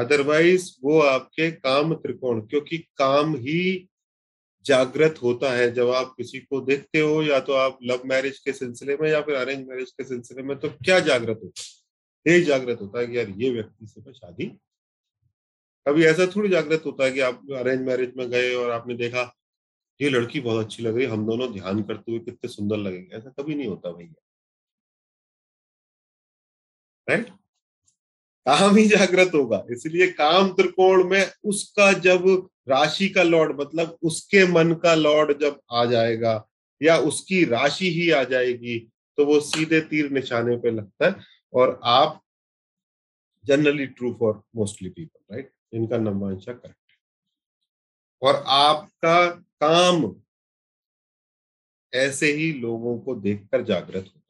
Otherwise वो आपके काम त्रिकोण, क्योंकि काम ही जागृत होता है जब आप किसी को देखते हो या तो आप लव मैरिज के सिलसिले में या फिर अरेंज मैरिज के सिलसिले में तो क्या जागृत होता है? यही जागृत होता है कि यार ये व्यक्ति से मैं शादी कभी ऐसा थोड़ी जागृत होता है कि आप अरेंज मैरिज में गए और आपने देखा, ये लड़की बहुत अच्छी लग रही हम दोनों ध्यान करते हुए कितने सुंदर लगेंगे। ऐसा कभी नहीं होता भैया। राइट काम ही जागृत होगा। इसलिए काम त्रिकोण में उसका जब राशि का लॉर्ड मतलब उसके मन का लॉर्ड जब आ जाएगा या उसकी राशि ही आ जाएगी तो वो सीधे तीर निशाने पे लगता है। और आप generally true for mostly people, right? इनका नंबर करेक्ट और आपका काम ऐसे ही लोगों को देखकर जागृत हो